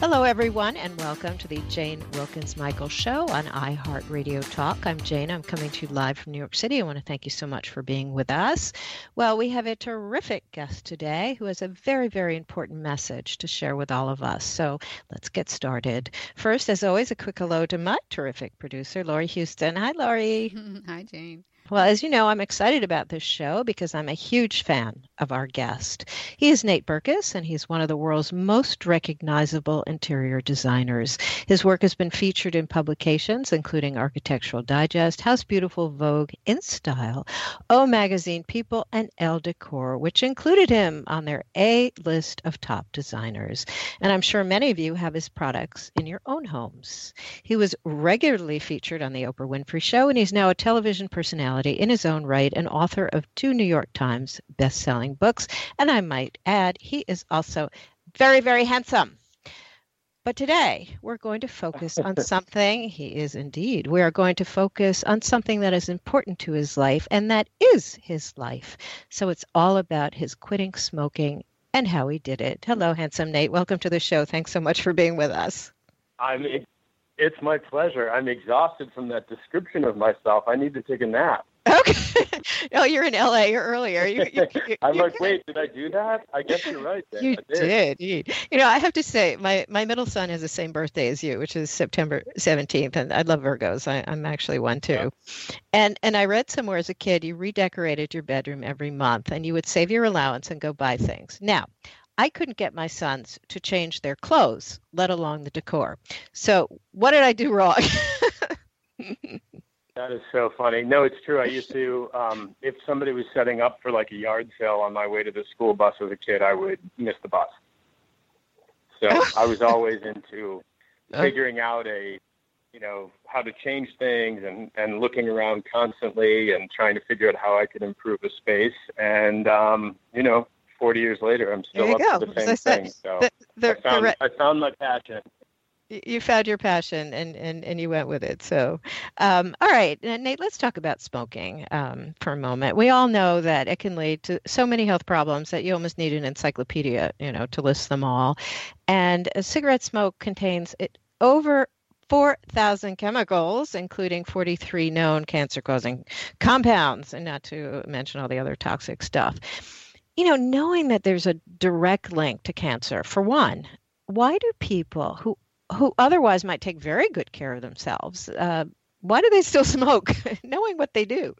Hello, everyone, and welcome to the Jane Wilkens Michael Show on iHeartRadio Talk. I'm Jane. I'm coming to you live from New York City. I want to thank you so much for being with us. Well, we have a terrific guest today who has a very, very important message to share with all of us. So let's get started. First, as always, a quick hello to my terrific producer, Laurie Houston. Hi, Laurie. Hi, Jane. Well, as you know, I'm excited about this show because I'm a huge fan of our guest. He is Nate Berkus, and he's one of the world's most recognizable interior designers. His work has been featured in publications including Architectural Digest, House Beautiful, Vogue, InStyle, O Magazine, People, and Elle Decor, which included him on their A list of top designers. And I'm sure many of you have his products in your own homes. He was regularly featured on The Oprah Winfrey Show, and he's now a television personality in his own right, and author of two New York Times best-selling books. And I might add, he is also very, very handsome. But today we're going to focus on something, he is indeed. We are going to focus on something that is important to his life, and that is his life. So it's all about his quitting smoking and how he did it. Hello, handsome Nate. Welcome to the show. Thanks so much for being with us. I'm it's my pleasure. I'm exhausted from that description of myself. I need to take a nap. Okay. oh, you're in LA earlier. You, you, you, I'm like, wait, did I do that? I guess you're right. You did. did. You know, I have to say, my, my middle son has the same birthday as you, which is September 17th, and I love Virgos. I, am actually one too. Yeah. And and I read somewhere as a kid, you redecorated your bedroom every month, and you would save your allowance and go buy things. Now, I couldn't get my sons to change their clothes, let alone the decor. So, what did I do wrong? that is so funny. No, it's true. I used to, um, if somebody was setting up for like a yard sale on my way to the school bus as a kid, I would miss the bus. So I was always into figuring out a, you know, how to change things and, and looking around constantly and trying to figure out how I could improve a space. And, um, you know, 40 years later, I'm still up go. to the same thing. So the, the, I, found, I found my passion you found your passion and, and, and you went with it. So, um, all right, Nate, let's talk about smoking um, for a moment. We all know that it can lead to so many health problems that you almost need an encyclopedia, you know, to list them all. And cigarette smoke contains it over 4,000 chemicals, including 43 known cancer causing compounds, and not to mention all the other toxic stuff you know, knowing that there's a direct link to cancer, for one, why do people who who otherwise might take very good care of themselves, uh, why do they still smoke, knowing what they do?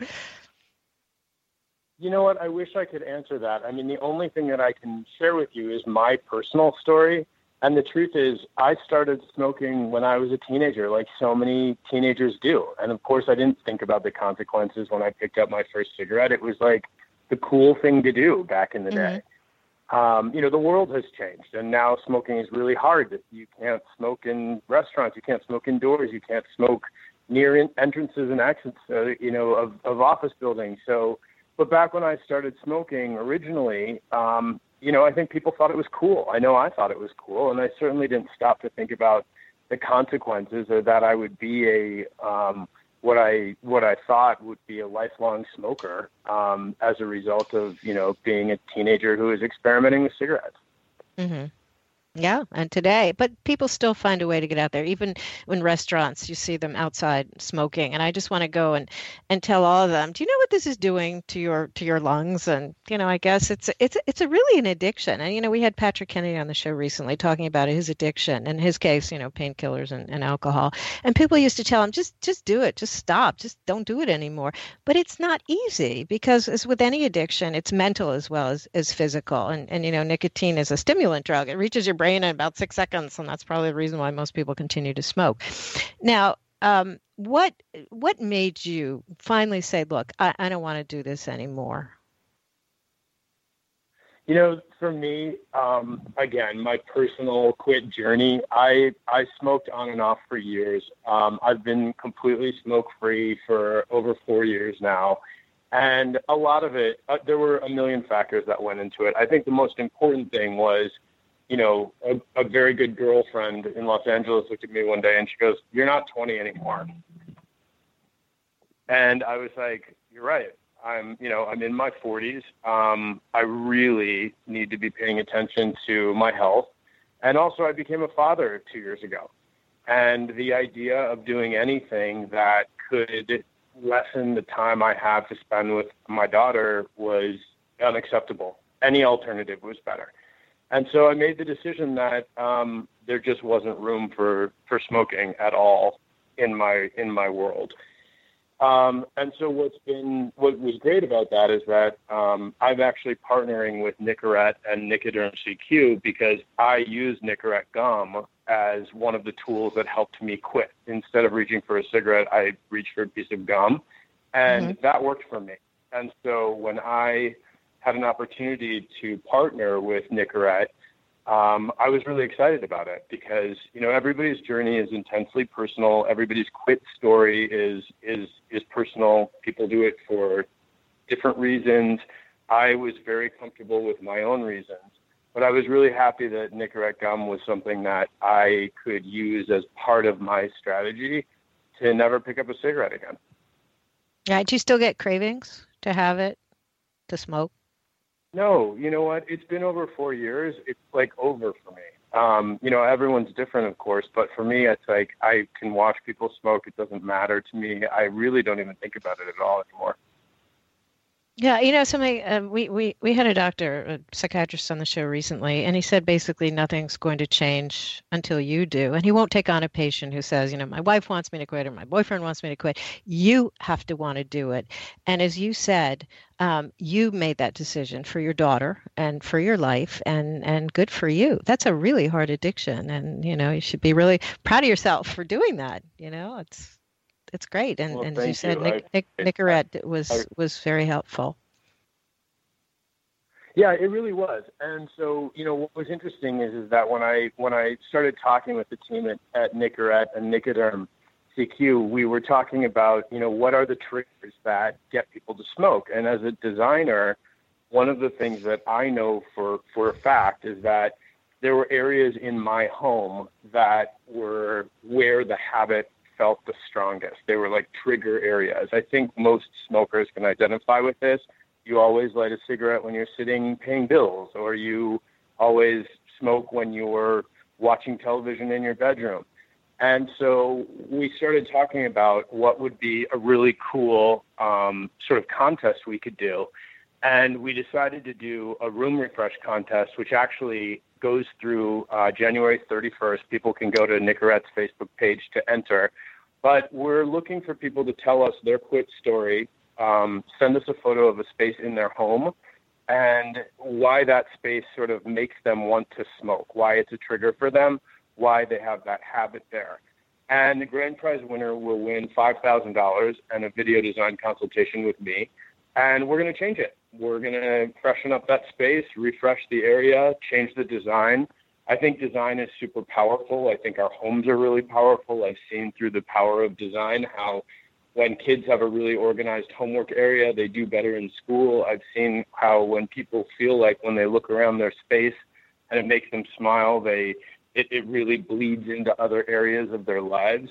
You know what? I wish I could answer that. I mean, the only thing that I can share with you is my personal story. And the truth is, I started smoking when I was a teenager, like so many teenagers do. And of course, I didn't think about the consequences when I picked up my first cigarette. It was like, the cool thing to do back in the mm-hmm. day. Um, you know, the world has changed, and now smoking is really hard. You can't smoke in restaurants, you can't smoke indoors, you can't smoke near in- entrances and exits, uh, you know, of, of office buildings. So, but back when I started smoking originally, um, you know, I think people thought it was cool. I know I thought it was cool, and I certainly didn't stop to think about the consequences or that I would be a um, what I what I thought would be a lifelong smoker um, as a result of you know being a teenager who was experimenting with cigarettes. Mm-hmm. Yeah, and today, but people still find a way to get out there. Even in restaurants, you see them outside smoking, and I just want to go and and tell all of them, do you know what this is doing to your to your lungs? And you know, I guess it's it's it's a really an addiction. And you know, we had Patrick Kennedy on the show recently talking about his addiction. In his case, you know, painkillers and, and alcohol. And people used to tell him, just just do it, just stop, just don't do it anymore. But it's not easy because as with any addiction, it's mental as well as, as physical. And and you know, nicotine is a stimulant drug. It reaches your brain brain in about six seconds, and that's probably the reason why most people continue to smoke. Now, um, what what made you finally say, "Look, I, I don't want to do this anymore"? You know, for me, um, again, my personal quit journey, I I smoked on and off for years. Um, I've been completely smoke free for over four years now, and a lot of it, uh, there were a million factors that went into it. I think the most important thing was, you know, a, a very good girlfriend in Los Angeles looked at me one day and she goes, "You're not 20 anymore," and I was like, "You're right." I'm, you know, I'm in my 40s. Um, I really need to be paying attention to my health. And also, I became a father two years ago. And the idea of doing anything that could lessen the time I have to spend with my daughter was unacceptable. Any alternative was better. And so I made the decision that um, there just wasn't room for, for smoking at all in my in my world. Um, and so what's been what was great about that is that um, I'm actually partnering with Nicorette and Nicoderm CQ because I use Nicorette gum as one of the tools that helped me quit. Instead of reaching for a cigarette, I reached for a piece of gum, and mm-hmm. that worked for me. And so when I had an opportunity to partner with Nicorette um, I was really excited about it because you know everybody's journey is intensely personal. Everybody's quit story is is is personal. People do it for different reasons. I was very comfortable with my own reasons, but I was really happy that Nicorette gum was something that I could use as part of my strategy to never pick up a cigarette again. Yeah, do you still get cravings to have it to smoke? No, you know what? It's been over four years. It's like over for me. Um, you know, everyone's different, of course, but for me, it's like I can watch people smoke. It doesn't matter to me. I really don't even think about it at all anymore. Yeah, you know, something um, we, we we had a doctor, a psychiatrist on the show recently, and he said basically nothing's going to change until you do. And he won't take on a patient who says, you know, my wife wants me to quit or my boyfriend wants me to quit. You have to want to do it. And as you said, um, you made that decision for your daughter and for your life, and and good for you. That's a really hard addiction, and you know, you should be really proud of yourself for doing that. You know, it's it's great. And, well, and as you said, you. Nick, I, Nick, Nicorette was I, was very helpful. Yeah, it really was. And so, you know, what was interesting is is that when I when I started talking with the team at, at Nicorette and Nicoderm CQ, we were talking about, you know, what are the triggers that get people to smoke? And as a designer, one of the things that I know for for a fact is that there were areas in my home that were where the habit felt the strongest. They were like trigger areas. I think most smokers can identify with this. You always light a cigarette when you're sitting paying bills, or you always smoke when you're watching television in your bedroom. And so we started talking about what would be a really cool um, sort of contest we could do. And we decided to do a room refresh contest, which actually goes through uh, January 31st. People can go to Nicorette's Facebook page to enter. But we're looking for people to tell us their quit story, um, send us a photo of a space in their home, and why that space sort of makes them want to smoke, why it's a trigger for them, why they have that habit there. And the grand prize winner will win $5,000 and a video design consultation with me. And we're going to change it. We're going to freshen up that space, refresh the area, change the design, I think design is super powerful. I think our homes are really powerful. I've seen through the power of design how when kids have a really organized homework area, they do better in school. I've seen how when people feel like when they look around their space and it makes them smile, they it, it really bleeds into other areas of their lives.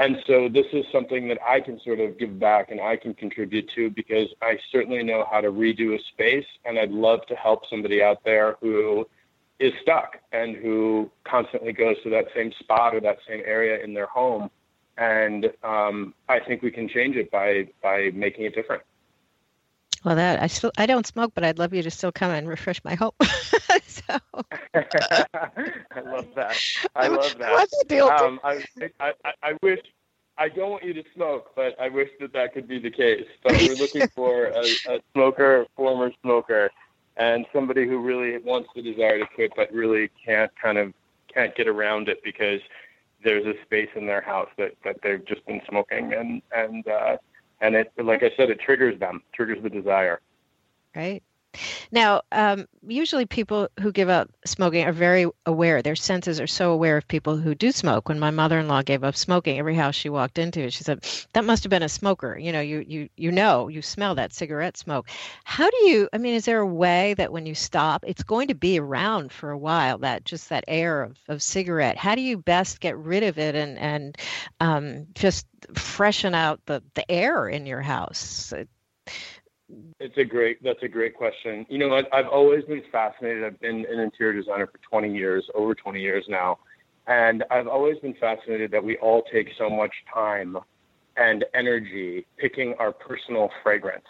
And so this is something that I can sort of give back and I can contribute to because I certainly know how to redo a space and I'd love to help somebody out there who is stuck and who constantly goes to that same spot or that same area in their home. And um, I think we can change it by by making it different. Well, that I still I don't smoke, but I'd love you to still come and refresh my hope. so. I love that. I love that. What's the deal? Um, I, I, I wish I don't want you to smoke, but I wish that that could be the case. But we're looking for a, a smoker, former smoker, and somebody who really wants the desire to quit but really can't kind of can't get around it because there's a space in their house that that they've just been smoking and and uh and it like I said it triggers them triggers the desire. Right Now, um, usually people who give up smoking are very aware. Their senses are so aware of people who do smoke. When my mother-in-law gave up smoking, every house she walked into, she said, "That must have been a smoker." You know, you you you know, you smell that cigarette smoke. How do you? I mean, is there a way that when you stop, it's going to be around for a while? That just that air of, of cigarette. How do you best get rid of it and and um, just freshen out the the air in your house? It's a great. That's a great question. You know, I've always been fascinated. I've been an interior designer for 20 years, over 20 years now, and I've always been fascinated that we all take so much time and energy picking our personal fragrance.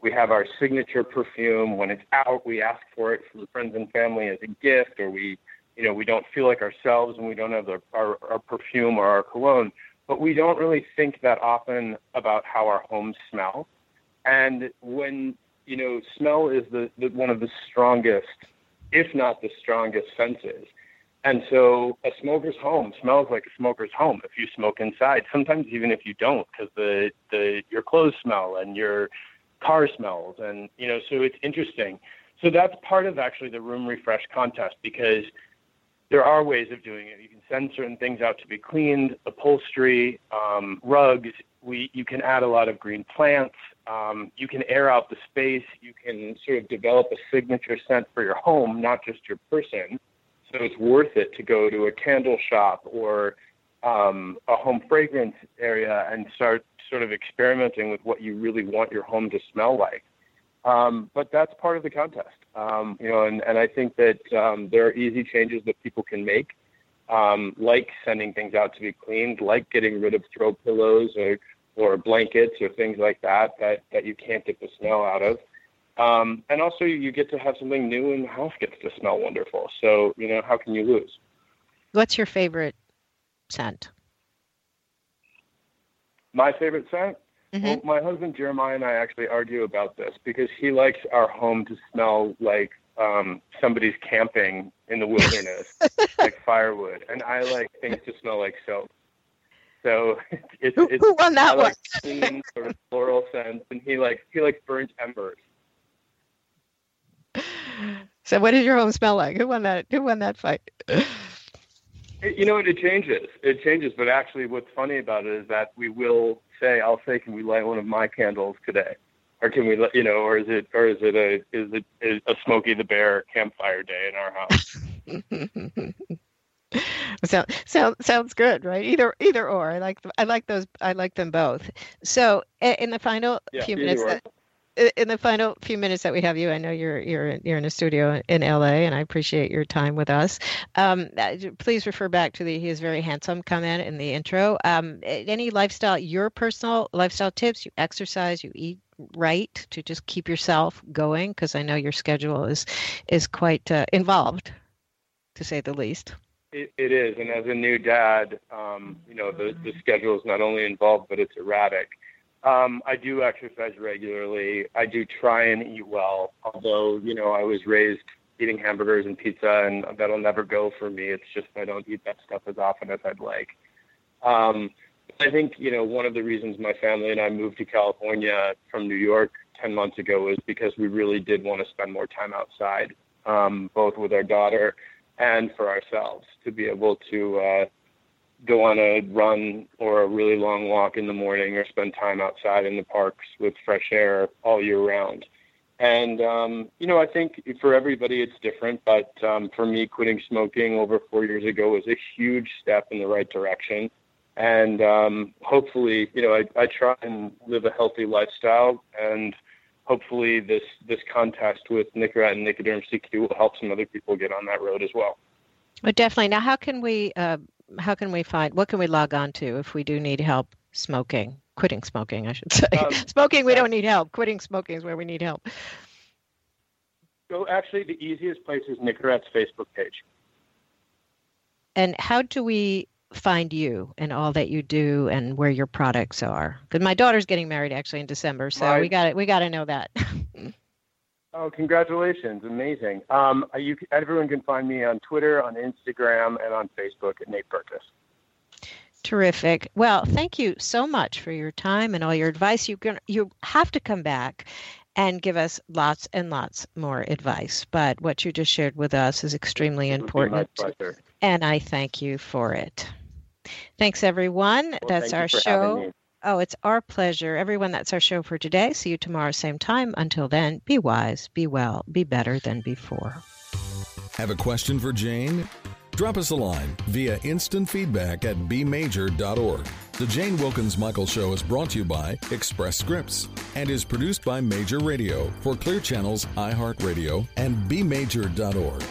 We have our signature perfume. When it's out, we ask for it from friends and family as a gift, or we, you know, we don't feel like ourselves and we don't have the, our, our perfume or our cologne. But we don't really think that often about how our homes smell and when you know, smell is the, the one of the strongest, if not the strongest, senses. And so a smoker's home smells like a smoker's home if you smoke inside. Sometimes even if you don't, because the the your clothes smell and your car smells, and you know, so it's interesting. So that's part of actually the room refresh contest because there are ways of doing it. You can send certain things out to be cleaned, upholstery, um, rugs. We you can add a lot of green plants. Um, you can air out the space. You can sort of develop a signature scent for your home, not just your person. So it's worth it to go to a candle shop or um, a home fragrance area and start sort of experimenting with what you really want your home to smell like. Um, but that's part of the contest, um, you know, and, and I think that um, there are easy changes that people can make, um, like sending things out to be cleaned, like getting rid of throw pillows or or blankets or things like that that, that you can't get the smell out of. Um, and also, you get to have something new, and the house gets to smell wonderful. So, you know, how can you lose? What's your favorite scent? My favorite scent? Mm-hmm. Well, my husband Jeremiah and I actually argue about this because he likes our home to smell like um, somebody's camping in the wilderness, like firewood, and I like things to smell like soap. So it's, who, it's who won that I one? Like clean, sort of floral scents, and he likes he likes burnt embers. So what does your home smell like? Who won that? Who won that fight? You know, it changes. It changes, but actually, what's funny about it is that we will say, "I'll say, can we light one of my candles today?" Or can we, you know, or is it, or is it a, is it a Smokey the Bear campfire day in our house? so, so, sounds good, right? Either either or. I like I like those. I like them both. So in the final yeah, few minutes. That, in the final few minutes that we have you, I know you're you're you're in a studio in LA, and I appreciate your time with us. Um, uh, please refer back to the "he is very handsome" comment in the intro. Um, any lifestyle, your personal lifestyle tips? You exercise, you eat right to just keep yourself going, because I know your schedule is is quite uh, involved, to say the least. It, it is, and as a new dad, um, you know the the schedule is not only involved, but it's erratic. Um, I do exercise regularly. I do try and eat well, although you know I was raised eating hamburgers and pizza, and that'll never go for me. It's just I don't eat that stuff as often as I'd like. Um, I think you know one of the reasons my family and I moved to California from New York ten months ago was because we really did want to spend more time outside, um, both with our daughter and for ourselves to be able to uh, go on a run or a really long walk in the morning or spend time outside in the parks with fresh air all year round. And, um, you know, I think for everybody it's different, but um, for me, quitting smoking over four years ago was a huge step in the right direction. And um, hopefully, you know, I, I try and live a healthy lifestyle and hopefully this this contest with Nicorette and Nicoderm CQ will help some other people get on that road as well. Well, definitely. Now, how can we uh, how can we find what can we log on to if we do need help smoking, quitting smoking, I should say. Um, smoking, we don't need help. Quitting smoking is where we need help. So, actually, the easiest place is Nicorette's Facebook page. And how do we find you and all that you do and where your products are? Because my daughter's getting married actually in December, so my, we got. We got to know that. oh, congratulations! Amazing. Um, you, everyone can find me on Twitter, on Instagram, and on Facebook at Nate Berkus. Terrific. Well, thank you so much for your time and all your advice. You can you have to come back and give us lots and lots more advice. But what you just shared with us is extremely important. And I thank you for it. Thanks, everyone. Well, that's our show. Oh, it's our pleasure. Everyone, that's our show for today. See you tomorrow, same time. Until then, be wise, be well, be better than before. Have a question for Jane? Drop us a line via instant feedback at bmajor.org. The Jane Wilkens Michael Show is brought to you by Express Scripts and is produced by Major Radio for Clear Channels, iHeartRadio, and bmajor.org.